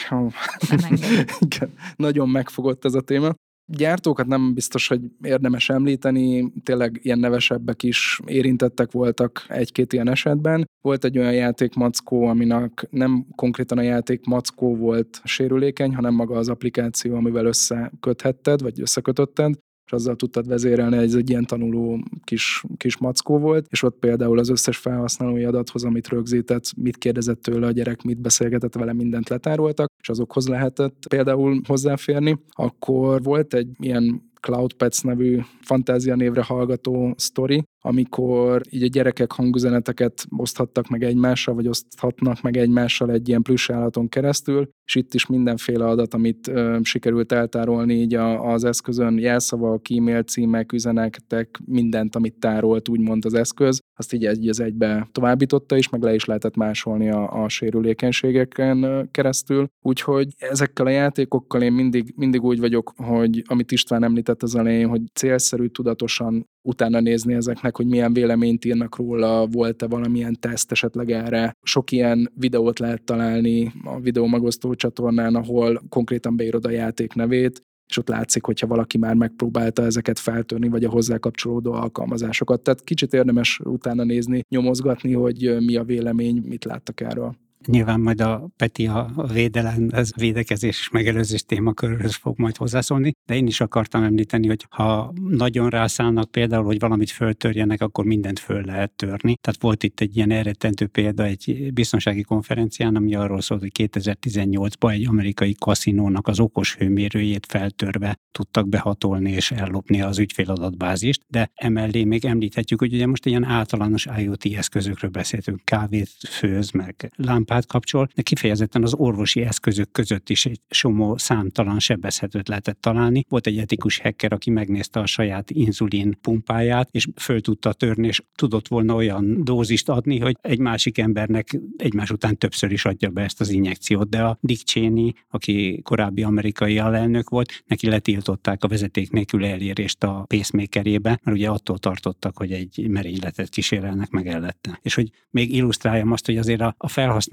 Speaker 3: Igen, nagyon megfogott ez a téma. Gyártókat nem biztos, hogy érdemes említeni, tényleg ilyen nevesebbek is érintettek voltak egy-két ilyen esetben. Volt egy olyan játék Mackó, aminek nem konkrétan a játék Mackó volt sérülékeny, hanem maga az applikáció, amivel összeköthetted, vagy összekötötted, és azzal tudtad vezérelni, ez egy ilyen tanuló kis, kis mackó volt, és ott például az összes felhasználói adathoz, amit rögzített, mit kérdezett tőle a gyerek, mit beszélgetett vele, mindent letároltak, és azokhoz lehetett például hozzáférni. Akkor volt egy ilyen CloudPets nevű fantázia névre hallgató sztori, amikor így a gyerekek hangüzeneteket oszthattak meg egymással, vagy oszthatnak meg egymással egy ilyen plusz állaton keresztül, és itt is mindenféle adat, amit ö, sikerült eltárolni így a, az eszközön, jelszavak, e-mail címek, üzenetek, mindent, amit tárolt úgymond az eszköz, azt így egy az egybe továbbította is, meg le is lehetett másolni a, a sérülékenységeken keresztül. Úgyhogy ezekkel a játékokkal én mindig, mindig úgy vagyok, hogy amit István említett az elején, hogy célszerű tudatosan utána nézni ezeknek, hogy milyen véleményt írnak róla, volt-e valamilyen teszt esetleg erre. Sok ilyen videót lehet találni a videómagosztó csatornán, ahol konkrétan beírod a játék nevét, és ott látszik, hogyha valaki már megpróbálta ezeket feltörni, vagy a hozzá kapcsolódó alkalmazásokat. Tehát kicsit érdemes utána nézni, nyomozgatni, hogy mi a vélemény, mit láttak erről.
Speaker 1: Nyilván majd a Peti a védelem, ez védekezés és megelőzés témakörhöz fog majd hozzászólni, de én is akartam említeni, hogy ha nagyon rászállnak például, hogy valamit föltörjenek, akkor mindent föl lehet törni. Tehát volt itt egy ilyen elrettentő példa egy biztonsági konferencián, ami arról szólt, hogy 2018-ban egy amerikai kaszinónak az okos hőmérőjét feltörve tudtak behatolni és ellopni az ügyféladatbázist, de emellé még említhetjük, hogy ugye most ilyen általános IoT eszközökről beszéltünk, kávét főz, meg lámpát kapcsol, de kifejezetten az orvosi eszközök között is egy somó számtalan sebezhetőt lehetett találni. Volt egy etikus hacker, aki megnézte a saját inzulin pumpáját, és föl tudta törni, és tudott volna olyan dózist adni, hogy egy másik embernek egymás után többször is adja be ezt az injekciót. De a Dick Cheney, aki korábbi amerikai alelnök volt, neki letiltották a vezeték nélkül elérést a pacemakerébe, mert ugye attól tartottak, hogy egy merényletet kísérelnek meg ellette. És hogy még illusztráljam azt, hogy azért a, a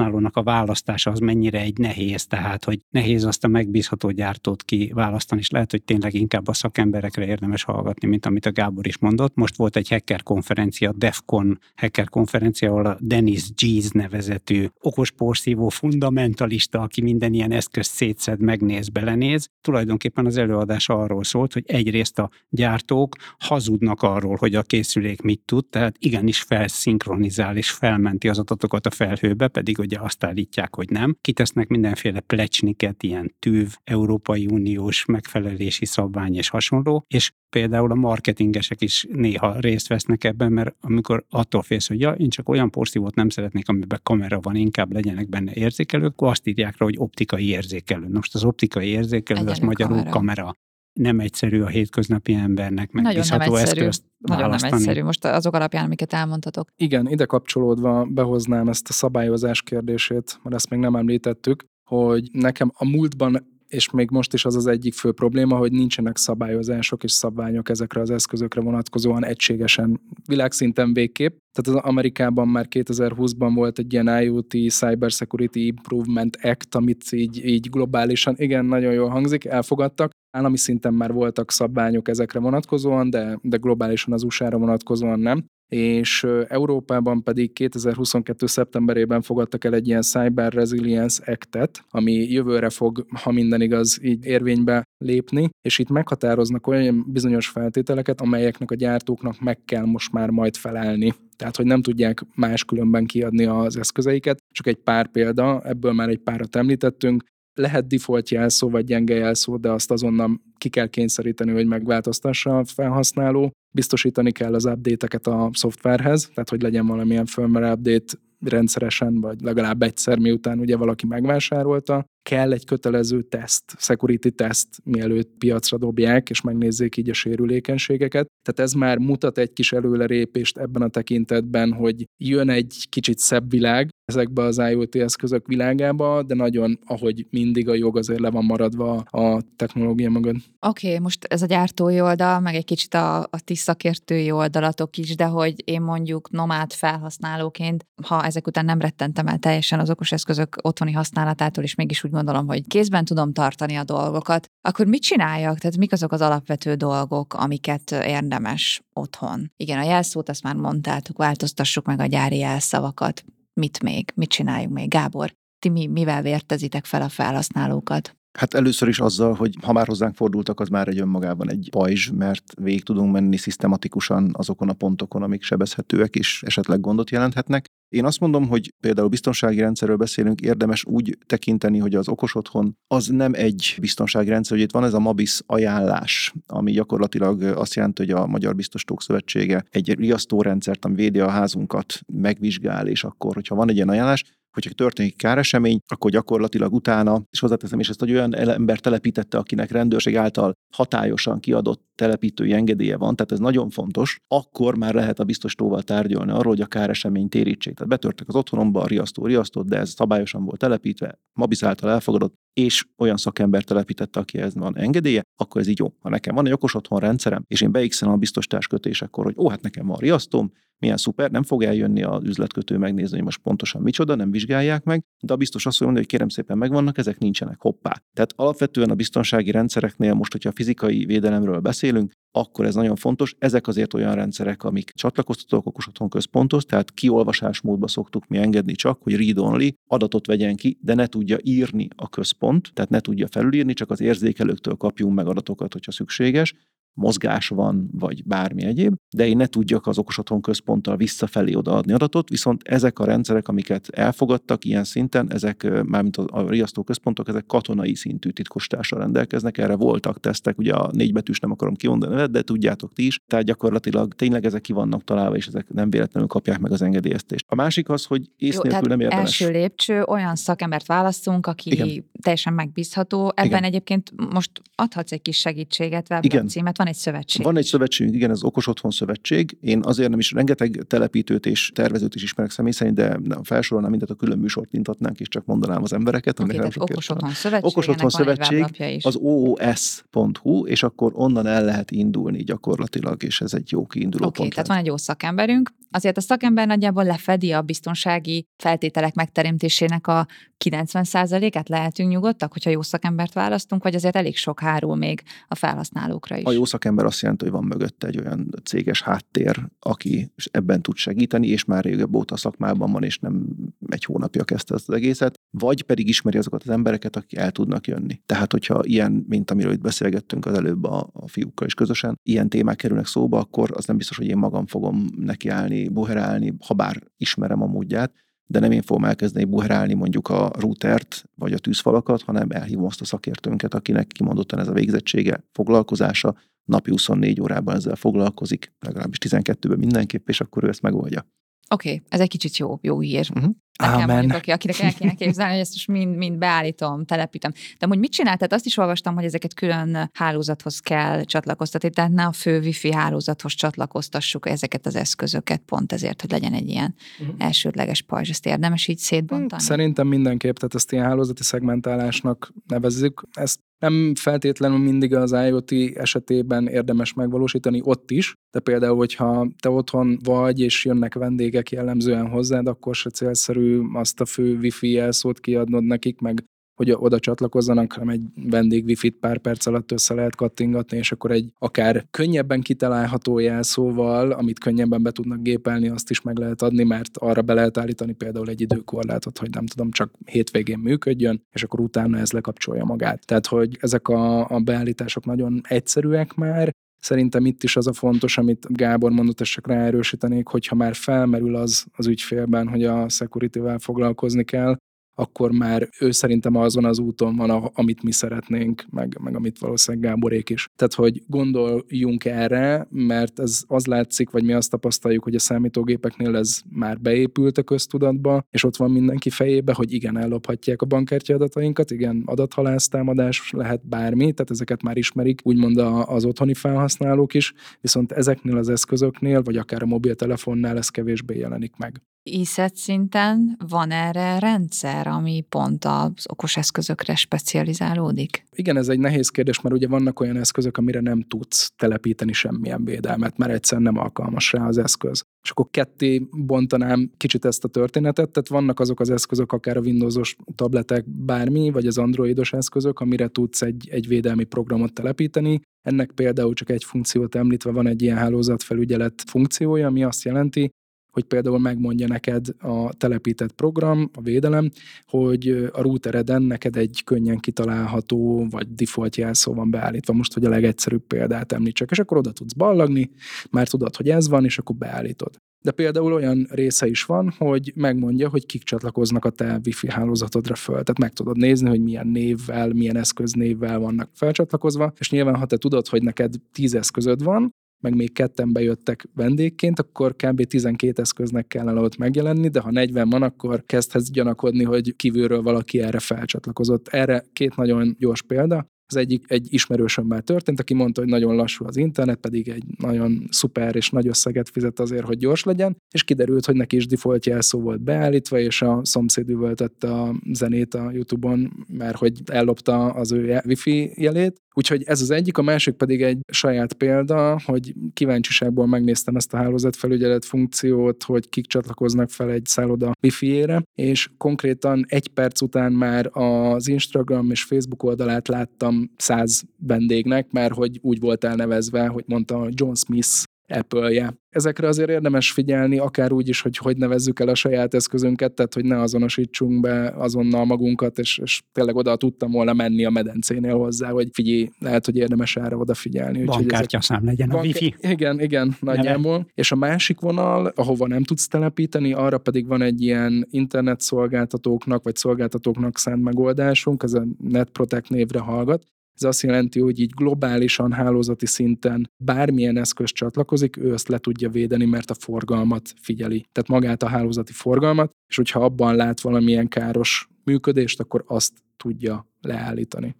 Speaker 1: felhasználónak a választása az mennyire egy nehéz, tehát hogy nehéz azt a megbízható gyártót kiválasztani, és lehet, hogy tényleg inkább a szakemberekre érdemes hallgatni, mint amit a Gábor is mondott. Most volt egy hacker konferencia, DEFCON hacker konferencia, ahol a Dennis Gies nevezetű okos porszívó fundamentalista, aki minden ilyen eszközt szétszed, megnéz, belenéz. Tulajdonképpen az előadás arról szólt, hogy egyrészt a gyártók hazudnak arról, hogy a készülék mit tud, tehát igenis felszinkronizál és felmenti az adatokat a felhőbe, pedig ugye azt állítják, hogy nem. Kitesznek mindenféle plecsniket, ilyen tűv, Európai Uniós megfelelési szabvány és hasonló, és például a marketingesek is néha részt vesznek ebben, mert amikor attól félsz, hogy ja, én csak olyan porszívót nem szeretnék, amiben kamera van, inkább legyenek benne érzékelők, akkor azt írják rá, hogy optikai érzékelő. Most az optikai érzékelő, az
Speaker 2: Egyenlő
Speaker 1: magyarul
Speaker 2: kamera.
Speaker 1: kamera. Nem egyszerű a hétköznapi embernek megbízható
Speaker 2: Nagyon nem egyszerű.
Speaker 1: eszközt
Speaker 2: Nagyon nem egyszerű. Most azok alapján, amiket elmondhatok.
Speaker 3: Igen, ide kapcsolódva behoznám ezt a szabályozás kérdését, mert ezt még nem említettük, hogy nekem a múltban és még most is az az egyik fő probléma, hogy nincsenek szabályozások és szabványok ezekre az eszközökre vonatkozóan egységesen világszinten végképp. Tehát az Amerikában már 2020-ban volt egy ilyen IoT Cyber Security Improvement Act, amit így, így globálisan, igen, nagyon jól hangzik, elfogadtak. Állami szinten már voltak szabványok ezekre vonatkozóan, de, de globálisan az USA-ra vonatkozóan nem és Európában pedig 2022. szeptemberében fogadtak el egy ilyen Cyber Resilience Act-et, ami jövőre fog, ha minden igaz, így érvénybe lépni, és itt meghatároznak olyan bizonyos feltételeket, amelyeknek a gyártóknak meg kell most már majd felelni. Tehát, hogy nem tudják máskülönben kiadni az eszközeiket. Csak egy pár példa, ebből már egy párat említettünk. Lehet default jelszó vagy gyenge jelszó, de azt azonnal ki kell kényszeríteni, hogy megváltoztassa a felhasználó. Biztosítani kell az update-eket a szoftverhez, tehát hogy legyen valamilyen firmware update rendszeresen, vagy legalább egyszer, miután ugye valaki megvásárolta. Kell egy kötelező teszt, security test, mielőtt piacra dobják, és megnézzék így a sérülékenységeket. Tehát ez már mutat egy kis előrelépést ebben a tekintetben, hogy jön egy kicsit szebb világ ezekbe az IoT eszközök világába, de nagyon, ahogy mindig a jog azért le van maradva a technológia mögött.
Speaker 2: Oké, okay, most ez a gyártói oldal, meg egy kicsit a, a ti szakértői oldalatok is, de hogy én mondjuk nomád felhasználóként, ha ezek után nem rettentem el teljesen az okos eszközök otthoni használatától, és mégis úgy gondolom, hogy kézben tudom tartani a dolgokat, akkor mit csináljak? Tehát mik azok az alapvető dolgok, amiket érdemes otthon? Igen, a jelszót azt már mondtátok, változtassuk meg a gyári jelszavakat. Mit még? Mit csináljunk még? Gábor, ti mi, mivel vértezitek fel a felhasználókat?
Speaker 4: Hát először is azzal, hogy ha már hozzánk fordultak, az már egy önmagában egy pajzs, mert végig tudunk menni szisztematikusan azokon a pontokon, amik sebezhetőek és esetleg gondot jelenthetnek. Én azt mondom, hogy például biztonsági rendszerről beszélünk, érdemes úgy tekinteni, hogy az okos otthon az nem egy biztonsági rendszer, hogy itt van ez a MABIS ajánlás, ami gyakorlatilag azt jelenti, hogy a Magyar Biztosítók Szövetsége egy riasztórendszert, ami védi a házunkat, megvizsgál, és akkor, hogyha van egy ilyen ajánlás, hogyha történik káresemény, akkor gyakorlatilag utána, és hozzáteszem, és ezt egy olyan ember telepítette, akinek rendőrség által hatályosan kiadott telepítői engedélye van, tehát ez nagyon fontos, akkor már lehet a biztosítóval tárgyalni arról, hogy a káresemény térítsék. Tehát betörtek az otthonomba, a riasztó riasztott, de ez szabályosan volt telepítve, Mabis által elfogadott, és olyan szakember telepítette, aki ez van engedélye, akkor ez így jó. Ha nekem van egy okos otthon rendszerem, és én beixelem a biztosítás kötésekor, hogy ó, hát nekem van riasztóm, milyen szuper, nem fog eljönni az üzletkötő megnézni, hogy most pontosan micsoda, nem vizsgálják meg, de a biztos azt mondja, hogy kérem szépen megvannak, ezek nincsenek, hoppá. Tehát alapvetően a biztonsági rendszereknél most, hogyha a fizikai védelemről beszélünk, akkor ez nagyon fontos. Ezek azért olyan rendszerek, amik csatlakoztatók okos otthon központhoz, tehát kiolvasás módba szoktuk mi engedni csak, hogy read-only adatot vegyen ki, de ne tudja írni a központ, tehát ne tudja felülírni, csak az érzékelőktől kapjunk meg adatokat, hogyha szükséges, mozgás van, vagy bármi egyéb, de én ne tudjak az okos otthon központtal visszafelé odaadni adatot, viszont ezek a rendszerek, amiket elfogadtak ilyen szinten, ezek, mármint a riasztó központok, ezek katonai szintű titkostással rendelkeznek, erre voltak tesztek, ugye a négybetűs nem akarom kimondani, de tudjátok ti is, tehát gyakorlatilag tényleg ezek ki vannak találva, és ezek nem véletlenül kapják meg az engedélyeztést. A másik az, hogy ész
Speaker 2: Jó,
Speaker 4: nélkül nem érdemes.
Speaker 2: első lépcső, olyan szakembert választunk, aki Igen. teljesen megbízható. Ebben Igen. egyébként most adhatsz egy kis segítséget, címet, van egy szövetség.
Speaker 4: Van egy szövetség, igen, az Okos Otthon Szövetség. Én azért nem is rengeteg telepítőt és tervezőt is ismerek személy szerint, de nem felsorolnám mindent a külön műsort intatnánk, és csak mondanám az embereket.
Speaker 2: Okay, nem Okos Otthon Szövetség,
Speaker 4: Okos Otthon Szövetség az oos.hu, és akkor onnan el lehet indulni gyakorlatilag, és ez egy jó kiinduló
Speaker 2: okay,
Speaker 4: pont.
Speaker 2: tehát van egy jó szakemberünk. Azért a szakember nagyjából lefedi a biztonsági feltételek megteremtésének a 90%-át lehetünk nyugodtak, hogyha jó szakembert választunk, vagy azért elég sok hárul még a felhasználókra is.
Speaker 4: A jó szakember azt jelenti, hogy van mögötte egy olyan céges háttér, aki ebben tud segíteni, és már régebb óta a szakmában van, és nem egy hónapja kezdte ezt az egészet, vagy pedig ismeri azokat az embereket, akik el tudnak jönni. Tehát, hogyha ilyen, mint amiről itt beszélgettünk az előbb a, a fiúkkal is közösen, ilyen témák kerülnek szóba, akkor az nem biztos, hogy én magam fogom nekiállni, buherálni, ha bár ismerem a módját, de nem én fogom elkezdeni buherálni mondjuk a routert vagy a tűzfalakat, hanem elhívom azt a szakértőnket, akinek kimondottan ez a végzettsége, foglalkozása, napi 24 órában ezzel foglalkozik, legalábbis 12-ben mindenképp, és akkor ő ezt megoldja.
Speaker 2: Oké, okay, ez egy kicsit jó, jó hír. Uh-huh. nekem
Speaker 3: Ámen.
Speaker 2: mondjuk, aki, akinek el kéne képzelni, hogy ezt most mind, mind beállítom, telepítem. De hogy mit csinál? Tehát azt is olvastam, hogy ezeket külön hálózathoz kell csatlakoztatni, tehát ne a fő wifi hálózathoz csatlakoztassuk ezeket az eszközöket, pont ezért, hogy legyen egy ilyen
Speaker 3: Mhm.
Speaker 2: elsődleges pajzs. Ezt érdemes így szétbontani?
Speaker 3: Szerintem mindenképp, tehát ezt ilyen hálózati szegmentálásnak nevezzük. Ezt nem feltétlenül mindig az IoT esetében érdemes megvalósítani ott is, de például, hogyha te otthon vagy, és jönnek vendégek jellemzően hozzád, akkor se célszerű azt a fő wifi jelszót kiadnod nekik, meg hogy oda csatlakozzanak, hanem egy vendég wifi-t pár perc alatt össze lehet kattingatni, és akkor egy akár könnyebben kitalálható jelszóval, amit könnyebben be tudnak gépelni, azt is meg lehet adni, mert arra be lehet állítani például egy időkorlátot, hogy nem tudom, csak hétvégén működjön, és akkor utána ez lekapcsolja magát. Tehát, hogy ezek a, a beállítások nagyon egyszerűek már, Szerintem itt is az a fontos, amit Gábor mondott, és csak ráerősítenék, hogyha már felmerül az az ügyfélben, hogy a security-vel foglalkozni kell, akkor már ő szerintem azon az úton van, amit mi szeretnénk, meg, meg amit valószínűleg Gáborék is. Tehát, hogy gondoljunk erre, mert ez az látszik, vagy mi azt tapasztaljuk, hogy a számítógépeknél ez már beépült a köztudatba, és ott van mindenki fejébe, hogy igen, ellophatják a bankkártya adatainkat, igen, adathalásztámadás lehet bármi, tehát ezeket már ismerik, úgymond az otthoni felhasználók is, viszont ezeknél az eszközöknél, vagy akár a mobiltelefonnál ez kevésbé jelenik meg.
Speaker 2: ISET szinten van erre rendszer, ami pont az okos eszközökre specializálódik?
Speaker 3: Igen, ez egy nehéz kérdés, mert ugye vannak olyan eszközök, amire nem tudsz telepíteni semmilyen védelmet, mert egyszerűen nem alkalmas rá az eszköz. És akkor ketté bontanám kicsit ezt a történetet, tehát vannak azok az eszközök, akár a Windowsos tabletek, bármi, vagy az androidos eszközök, amire tudsz egy, egy védelmi programot telepíteni. Ennek például csak egy funkciót említve van egy ilyen hálózatfelügyelet funkciója, ami azt jelenti, hogy például megmondja neked a telepített program, a védelem, hogy a routereden neked egy könnyen kitalálható, vagy default jelszó van beállítva. Most, hogy a legegyszerűbb példát említsek, és akkor oda tudsz ballagni, már tudod, hogy ez van, és akkor beállítod. De például olyan része is van, hogy megmondja, hogy kik csatlakoznak a te wifi hálózatodra föl. Tehát meg tudod nézni, hogy milyen névvel, milyen eszköznévvel vannak felcsatlakozva, és nyilván, ha te tudod, hogy neked tíz eszközöd van, meg még ketten bejöttek vendégként, akkor kb. 12 eszköznek kellene ott megjelenni, de ha 40 van, akkor kezdhetsz gyanakodni, hogy kívülről valaki erre felcsatlakozott. Erre két nagyon gyors példa. Az egyik egy ismerősömmel történt, aki mondta, hogy nagyon lassú az internet, pedig egy nagyon szuper és nagy összeget fizet azért, hogy gyors legyen, és kiderült, hogy neki is default jelszó volt beállítva, és a szomszéd üvöltette a zenét a YouTube-on, mert hogy ellopta az ő wifi jelét. Úgyhogy ez az egyik, a másik pedig egy saját példa, hogy kíváncsiságból megnéztem ezt a hálózatfelügyelet funkciót, hogy kik csatlakoznak fel egy szálloda wifi-ére, és konkrétan egy perc után már az Instagram és Facebook oldalát láttam száz vendégnek, mert hogy úgy volt elnevezve, hogy mondta John Smith Apple-je. Ezekre azért érdemes figyelni, akár úgy is, hogy hogy nevezzük el a saját eszközünket, tehát hogy ne azonosítsunk be azonnal magunkat, és, és tényleg oda tudtam volna menni a medencénél hozzá, hogy figyelj, lehet, hogy érdemes erre odafigyelni. Úgyhogy ezek-
Speaker 1: Bankkártyaszám legyen a
Speaker 3: Bank-
Speaker 1: wifi.
Speaker 3: Igen, igen, nagyjából. És a másik vonal, ahova nem tudsz telepíteni, arra pedig van egy ilyen internet szolgáltatóknak, vagy szolgáltatóknak szánt megoldásunk, ez a NetProtect névre hallgat. Ez azt jelenti, hogy így globálisan, hálózati szinten bármilyen eszköz csatlakozik, ő azt le tudja védeni, mert a forgalmat figyeli. Tehát magát a hálózati forgalmat, és hogyha abban lát valamilyen káros működést, akkor azt tudja leállítani.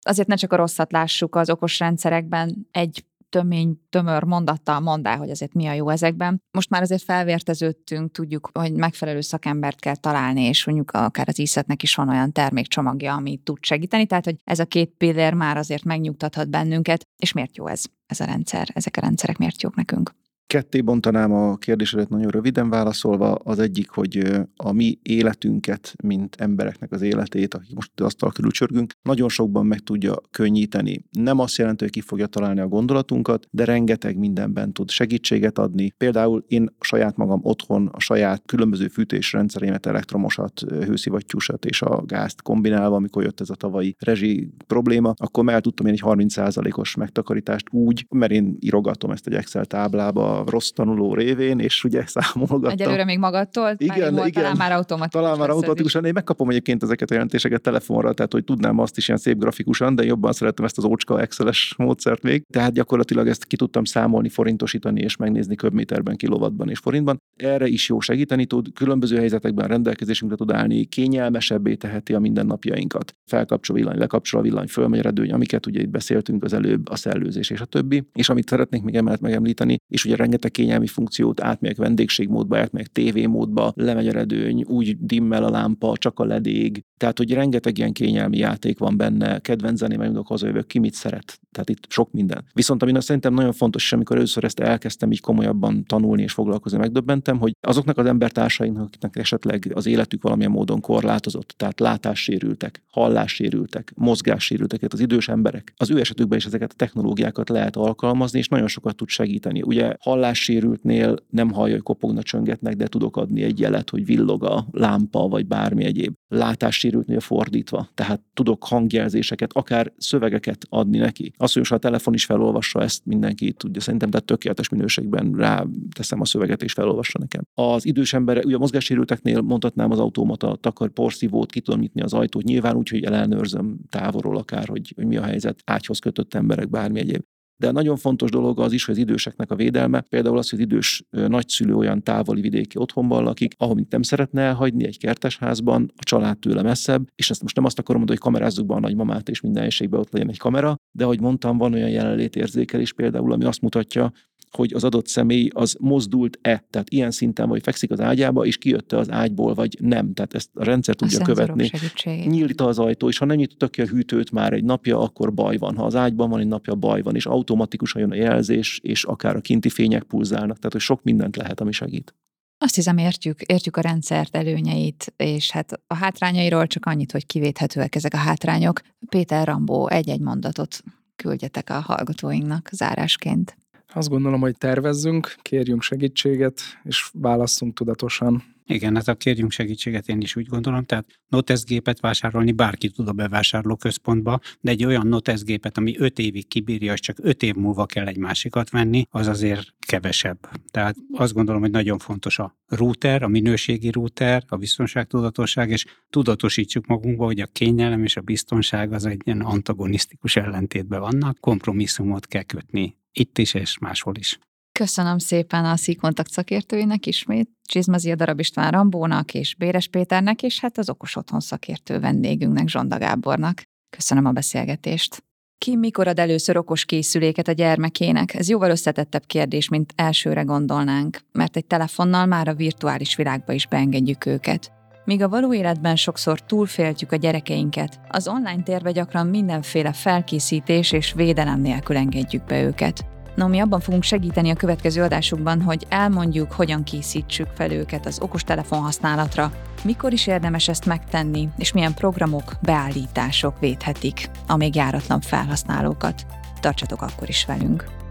Speaker 2: Azért ne csak a rosszat lássuk az okos rendszerekben, egy tömény, tömör mondattal mondd hogy azért mi a jó ezekben. Most már azért felvérteződtünk, tudjuk, hogy megfelelő szakembert kell találni, és mondjuk akár az ISZET-nek is van olyan termékcsomagja, ami tud segíteni, tehát hogy ez a két pillér már azért megnyugtathat bennünket, és miért jó ez, ez a rendszer, ezek a rendszerek miért jók nekünk?
Speaker 4: Ketté bontanám a kérdésedet nagyon röviden válaszolva. Az egyik, hogy a mi életünket, mint embereknek az életét, akik most az asztal körül csörgünk, nagyon sokban meg tudja könnyíteni. Nem azt jelenti, hogy ki fogja találni a gondolatunkat, de rengeteg mindenben tud segítséget adni. Például én saját magam otthon a saját különböző fűtésrendszerémet, elektromosat, hőszivattyúsat és a gázt kombinálva, amikor jött ez a tavalyi rezsi probléma, akkor már tudtam én egy 30%-os megtakarítást úgy, mert én írogatom ezt egy Excel táblába, a rossz tanuló révén, és ugye számolgattam.
Speaker 2: Egyelőre még magadtól?
Speaker 4: Igen,
Speaker 2: Már
Speaker 4: igen.
Speaker 2: Talán már automatikusan.
Speaker 4: Talán már automatikusan, én megkapom egyébként ezeket a jelentéseket telefonra, tehát hogy tudnám azt is ilyen szép grafikusan, de jobban szeretem ezt az ócska Excel-es módszert még. Tehát gyakorlatilag ezt ki tudtam számolni, forintosítani és megnézni köbméterben, kilovatban és forintban. Erre is jó segíteni tud, különböző helyzetekben rendelkezésünkre tud állni, kényelmesebbé teheti a mindennapjainkat. Felkapcsol villany, lekapcsol a villany, fölmegy redőny, amiket ugye itt beszéltünk az előbb, a szellőzés és a többi. És amit szeretnék még emellett megemlíteni, és ugye rengeteg kényelmi funkciót átmegyek vendégségmódba, átmegyek tévémódba, lemegy a redőny, úgy dimmel a lámpa, csak a ledég. Tehát, hogy rengeteg ilyen kényelmi játék van benne, kedvenc zeném, mondok hazajövök, ki mit szeret. Tehát itt sok minden. Viszont ami szerintem nagyon fontos, és amikor először ezt elkezdtem így komolyabban tanulni és foglalkozni, megdöbbentem, hogy azoknak az embertársainknak, akiknek esetleg az életük valamilyen módon korlátozott, tehát látássérültek, hallássérültek, mozgássérültek, tehát az idős emberek, az ő esetükben is ezeket a technológiákat lehet alkalmazni, és nagyon sokat tud segíteni. Ugye hallássérültnél nem hallja, hogy kopogna, csöngetnek, de tudok adni egy jelet, hogy villog a lámpa, vagy bármi egyéb. Látássérültnél fordítva, tehát tudok hangjelzéseket, akár szövegeket adni neki. Az, hogy a telefon is felolvassa ezt, mindenki tudja. Szerintem tehát tökéletes minőségben rá teszem a szöveget és felolvassa nekem. Az idős ember, ugye a mozgássérülteknél mondhatnám az automata takar porszívót, ki tudom nyitni az ajtót, nyilván úgy, hogy ellenőrzöm távolról akár, hogy, hogy mi a helyzet, ágyhoz kötött emberek, bármi egyéb. De nagyon fontos dolog az is, hogy az időseknek a védelme, például az, hogy az idős nagyszülő olyan távoli vidéki otthonban lakik, ahol nem szeretne elhagyni egy kertesházban, a család tőle messzebb, és ezt most nem azt akarom mondani, hogy kamerázzuk be a nagymamát, és minden helységben ott legyen egy kamera, de ahogy mondtam, van olyan jelenlétérzékelés például, ami azt mutatja, hogy az adott személy az mozdult-e, tehát ilyen szinten, vagy fekszik az ágyába, és kijött az ágyból, vagy nem. Tehát ezt a rendszer tudja
Speaker 2: a
Speaker 4: követni. Nyílít az ajtó, és ha nem nyitottak ki a hűtőt már egy napja, akkor baj van. Ha az ágyban van egy napja, baj van, és automatikusan jön a jelzés, és akár a kinti fények pulzálnak. Tehát, hogy sok mindent lehet, ami segít.
Speaker 2: Azt hiszem, értjük, értjük a rendszert előnyeit, és hát a hátrányairól csak annyit, hogy kivéthetőek ezek a hátrányok. Péter Rambó egy-egy mondatot küldjetek a hallgatóinknak zárásként.
Speaker 3: Azt gondolom, hogy tervezzünk, kérjünk segítséget, és válasszunk tudatosan.
Speaker 1: Igen, hát a kérjünk segítséget én is úgy gondolom, tehát Notes vásárolni bárki tud a bevásárlóközpontba, de egy olyan Notes ami 5 évig kibírja, és csak 5 év múlva kell egy másikat venni, az azért kevesebb. Tehát azt gondolom, hogy nagyon fontos a router, a minőségi router, a biztonságtudatosság, és tudatosítsuk magunkba, hogy a kényelem és a biztonság az egy ilyen antagonisztikus ellentétben vannak, kompromisszumot kell kötni itt is és máshol is.
Speaker 2: Köszönöm szépen a Szíkontakt szakértőinek ismét, Csizmazia Darab István Rambónak és Béres Péternek, és hát az Okos Otthon szakértő vendégünknek, Zsonda Gábornak. Köszönöm a beszélgetést. Ki mikor ad először okos készüléket a gyermekének? Ez jóval összetettebb kérdés, mint elsőre gondolnánk, mert egy telefonnal már a virtuális világba is beengedjük őket. Míg a való életben sokszor túlféltjük a gyerekeinket, az online térbe gyakran mindenféle felkészítés és védelem nélkül engedjük be őket. No, mi abban fogunk segíteni a következő adásukban, hogy elmondjuk, hogyan készítsük fel őket az okostelefon használatra, mikor is érdemes ezt megtenni, és milyen programok, beállítások védhetik a még járatlan felhasználókat. Tartsatok akkor is velünk!